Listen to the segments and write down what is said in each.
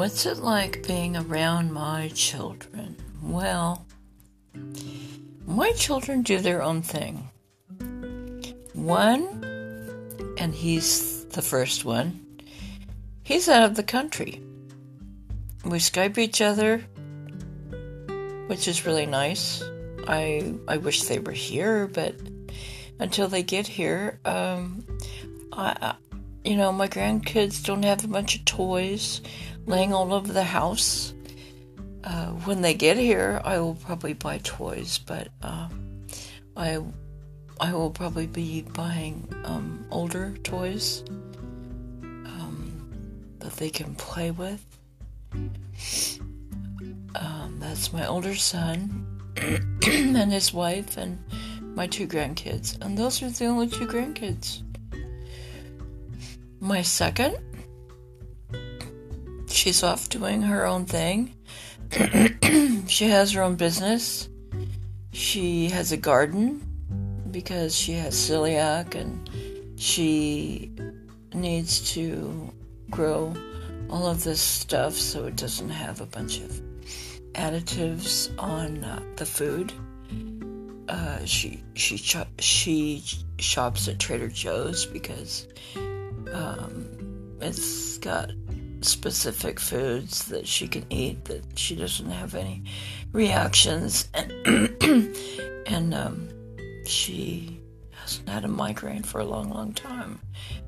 What's it like being around my children? Well, my children do their own thing. One, and he's the first one, he's out of the country. We Skype each other, which is really nice. I I wish they were here, but until they get here, um, I, you know, my grandkids don't have a bunch of toys laying all over the house. Uh, when they get here, I will probably buy toys, but uh, I I will probably be buying um, older toys um, that they can play with. Um, that's my older son and his wife and my two grandkids, and those are the only two grandkids. My second, she's off doing her own thing. she has her own business. She has a garden because she has celiac and she needs to grow all of this stuff so it doesn't have a bunch of additives on uh, the food. Uh, she she she shops at Trader Joe's because um, it's got specific foods that she can eat that she doesn't have any reactions and and um, she hasn't had a migraine for a long long time.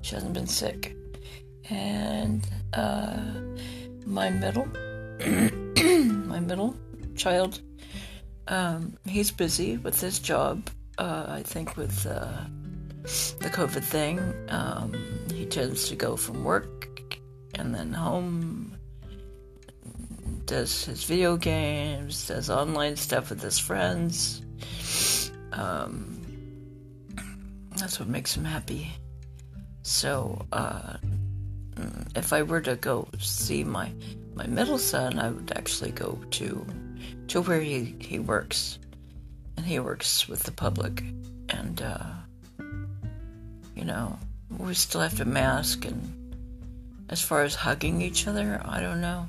She hasn't been sick. And uh, my middle my middle child um, he's busy with his job uh, i think with uh, the covid thing. Um, he tends to go from work and then home does his video games, does online stuff with his friends. Um, that's what makes him happy. So, uh, if I were to go see my my middle son, I would actually go to to where he he works, and he works with the public, and uh, you know we still have to mask and as far as hugging each other, I don't know.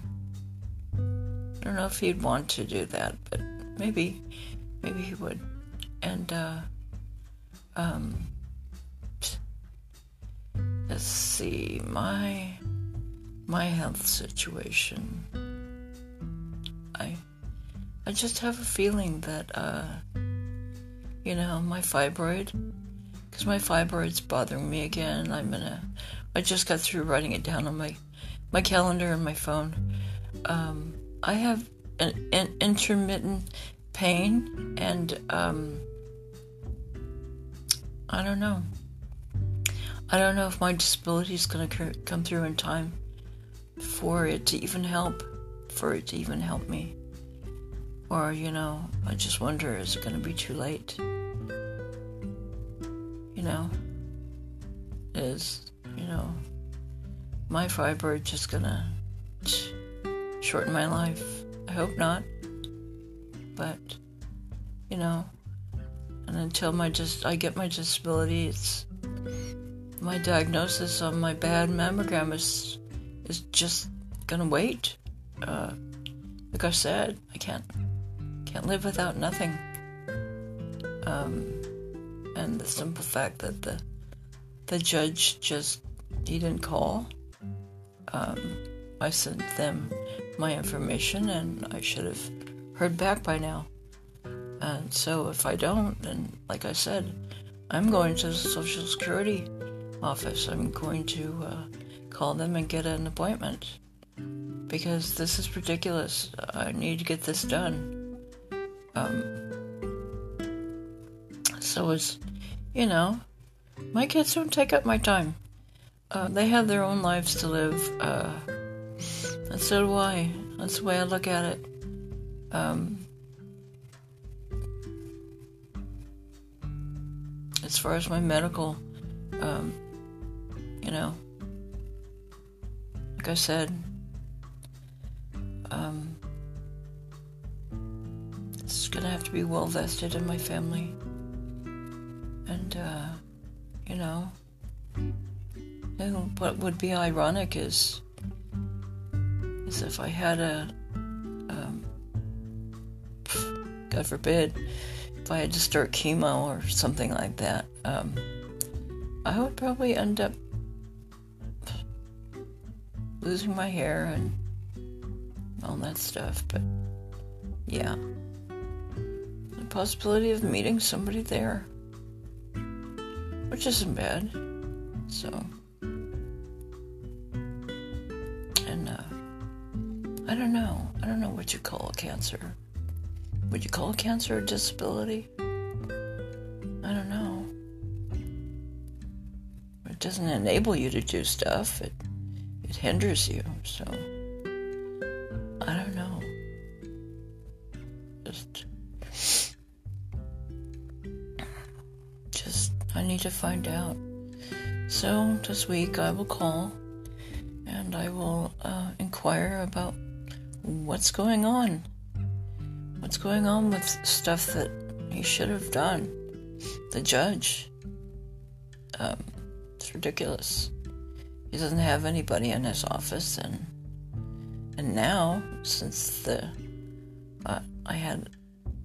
I don't know if he'd want to do that, but maybe, maybe he would. And, uh, um, let's see, my, my health situation. I, I just have a feeling that, uh, you know, my fibroid, because my fibroid's bothering me again. I'm in a I just got through writing it down on my my calendar and my phone. Um, I have an, an, intermittent pain, and um, I don't know. I don't know if my disability is going to come through in time for it to even help, for it to even help me. Or, you know, I just wonder is it to be too late? You know, is you know, my fibroid just gonna shorten my life. I hope not. But, you know, and until my just I get my disability, it's my diagnosis on my bad mammogram is is just gonna wait. Uh, like I said, I can't can't live without nothing. Um, and the simple fact that the the judge just he didn't call. Um, I sent them my information, and I should have heard back by now. And so, if I don't, then, like I said, I'm going to the Social Security office. I'm going to uh, call them and get an appointment because this is ridiculous. I need to get this done. Um, so it's, you know, my kids don't take up my time. Uh, they have their own lives to live, uh, and so do I. That's the way I look at it. Um, as far as my medical, um, you know, like I said, um, it's gonna have to be well vested in my family, you know. And what would be ironic is Because if I had a, um, God forbid, if I had to start chemo or something like that, um, I would probably end up losing my hair and all that stuff. But yeah, the possibility of meeting somebody there, which isn't bad. So, and uh, I don't know. I don't know what you call a cancer. Would you call a cancer a disability? I don't know. It doesn't enable you to do stuff. It it hinders you. So to find out. So this week I will call and I will uh, inquire about what's going on. What's going on with stuff that he should have done? The judge. Um, it's ridiculous. He doesn't have anybody in his office, and and now since the uh, I had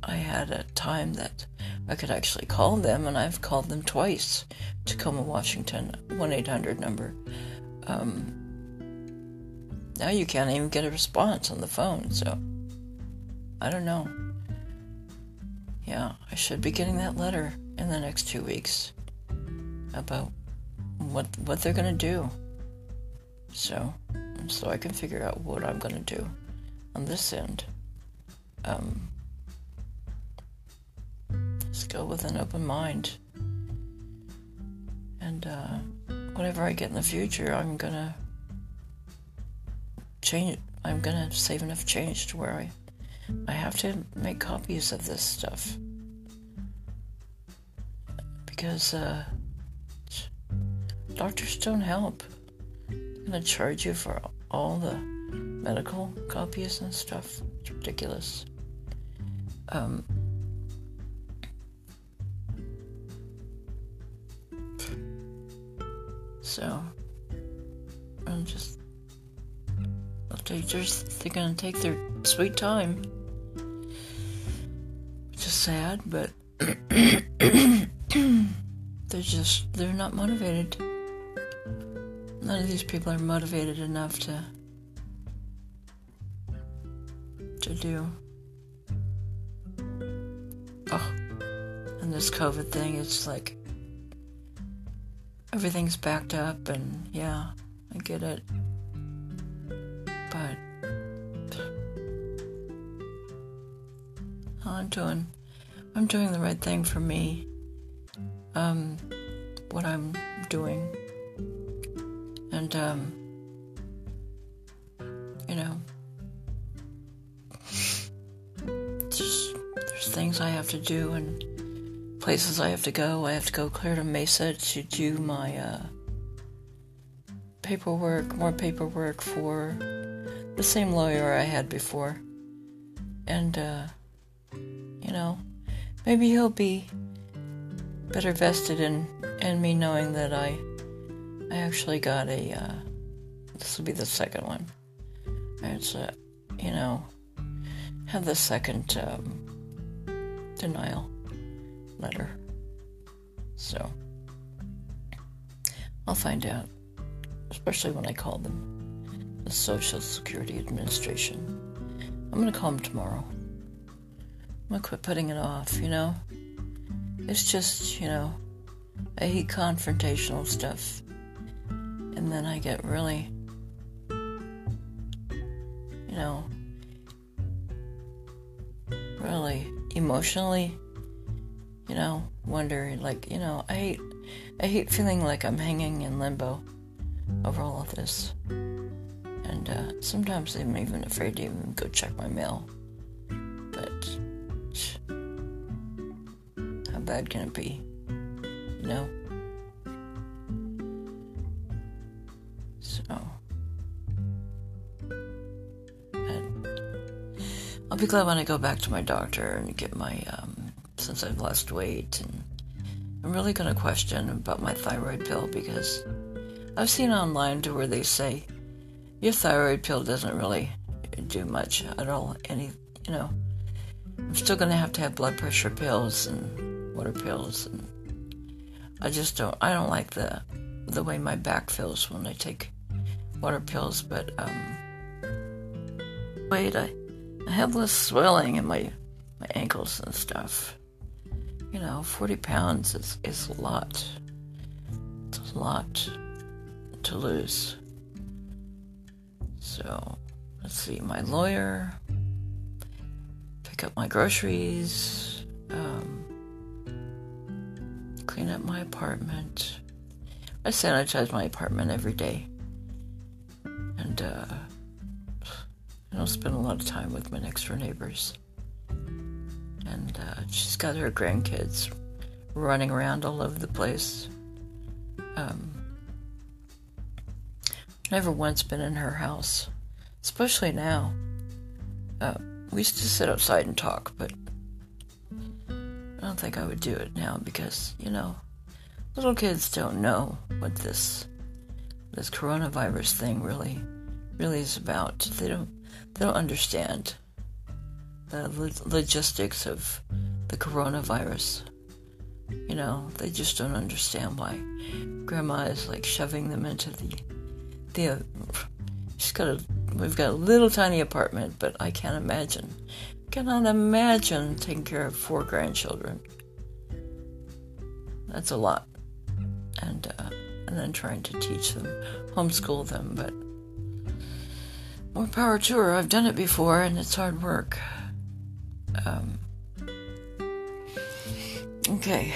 I had a time that I could actually call them, and I've called them twice. Tacoma, Washington, one eight hundred number. Um, now you can't even get a response on the phone, so I don't know. Yeah, I should be getting that letter in the next two weeks about what what they're gonna do. So, so I can figure out what I'm gonna do on this end. Um, go with an open mind, and uh, whatever I get in the future, I'm gonna change. I'm gonna save enough change to where I I have to make copies of this stuff because uh, doctors don't help. They're gonna charge you for all the medical copies and stuff. It's ridiculous. Um, they're gonna take their sweet time. Which is sad, but they're just they're not motivated. None of these people are motivated enough to to do. Oh, and this COVID thing, it's like everything's backed up, and yeah, I get it. I'm doing, I'm doing the right thing for me. Um, what I'm doing, and um, you know, just there's things I have to do and places I have to go. I have to go clear to Mesa to do my uh, paperwork, more paperwork for the same lawyer I had before. And, uh, you know, maybe he'll be better vested in, in me knowing that I, I actually got a, uh, this will be the second one. It's a, you know, have the second, um, denial letter. So, I'll find out, especially when I call them the Social Security Administration. I'm gonna call them tomorrow. I'm gonna quit putting it off, you know? It's just, you know, I hate confrontational stuff. And then I get really, you know, really emotionally, you know, wonder, like, you know, I hate, I hate feeling like I'm hanging in limbo over all of this. And uh, sometimes I'm even afraid to even go check my mail. Bad can it be? You know? So. I'll be glad when I go back to my doctor and get my, um, since I've lost weight. And I'm really going to question about my thyroid pill because I've seen online to where they say your thyroid pill doesn't really do much at all. Any, you know, I'm still going to have to have blood pressure pills and water pills, and I just don't. I don't like the the way my back feels when I take water pills. But um, wait, I I have less swelling in my my ankles and stuff. You know, 40 pounds is, is a lot. It's a lot to lose. So, let's see, my lawyer, pick up my groceries, clean up my apartment. I sanitize my apartment every day. And, uh, I don't spend a lot of time with my next door neighbors. And uh, she's got her grandkids running around all over the place. Um, never once been in her house, especially now. Uh, we used to sit outside and talk, but think I would do it now because, you know, little kids don't know what this this coronavirus thing really really is about. They don't they don't understand the logistics of the coronavirus. You know, they just don't understand why grandma is like shoving them into the the. She's got a. We've got a little tiny apartment, but I can't imagine. Cannot imagine taking care of four grandchildren. That's a lot, and uh, and then trying to teach them, homeschool them, but more power to her. I've done it before, and it's hard work. Um, okay.